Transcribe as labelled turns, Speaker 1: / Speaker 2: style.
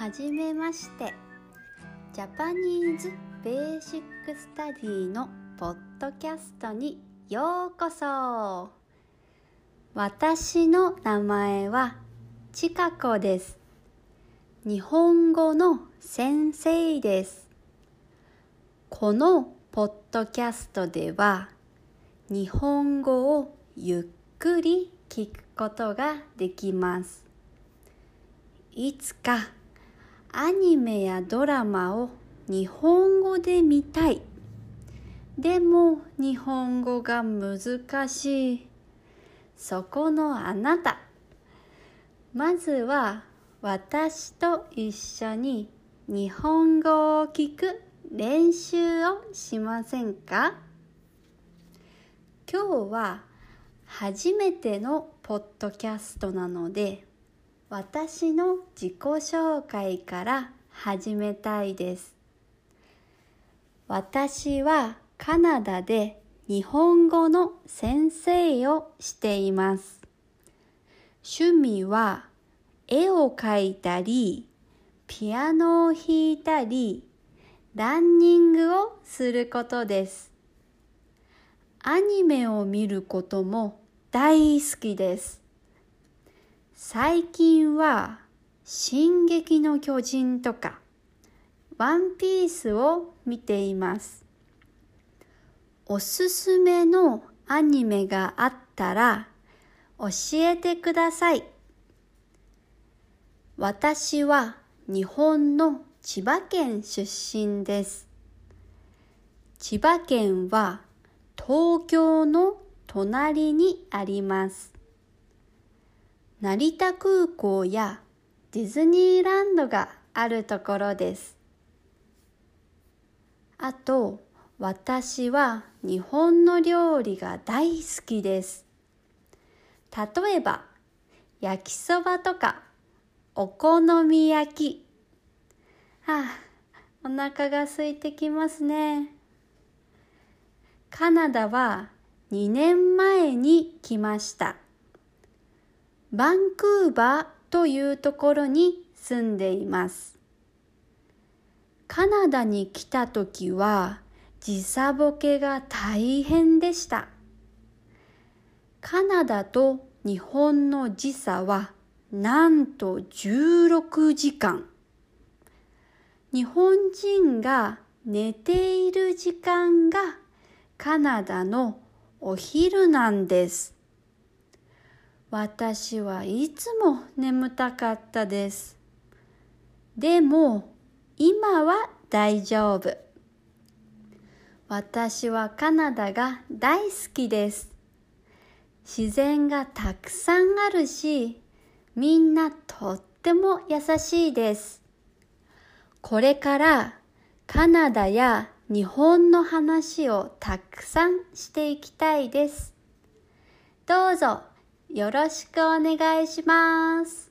Speaker 1: はじめまして。ジャパニーズベーシックスタディのポッドキャストにようこそ。私の名前はちかこです。日本語の先生です。このポッドキャストでは日本語をゆっくり聞くことができます。いつかアニメやドラマを日本語で見たい。でも日本語が難しい。そこのあなた。まずは私と一緒に日本語を聞く練習をしませんか？今日は初めてのポッドキャストなので私の自己紹介から始めたいです。私はカナダで日本語の先生をしています。趣味は絵を描いたりピアノを弾いたりランニングをすることです。アニメを見ることも大好きです。最近は「進撃の巨人」とか「ワンピース」を見ています。おすすめのアニメがあったら教えてください。私は日本の千葉県出身です。千葉県は東京の隣にあります。成田空港やディズニーランドがあるところです。あと、私は日本の料理が大好きです。例えば、焼きそばとか、お好み焼き。はあ、お腹が空いてきますね。カナダは2年前に来ました。バンクーバーというところに住んでいます。カナダに来た時は時差ボケが大変でした。カナダと日本の時差はなんと16時間。日本人が寝ている時間がカナダのお昼なんです。私はいつも眠たかったです。でも今は大丈夫。私はカナダが大好きです。自然がたくさんあるし、みんなとっても優しいです。これからカナダや日本の話をたくさんしていきたいです。どうぞよろしくお願いします。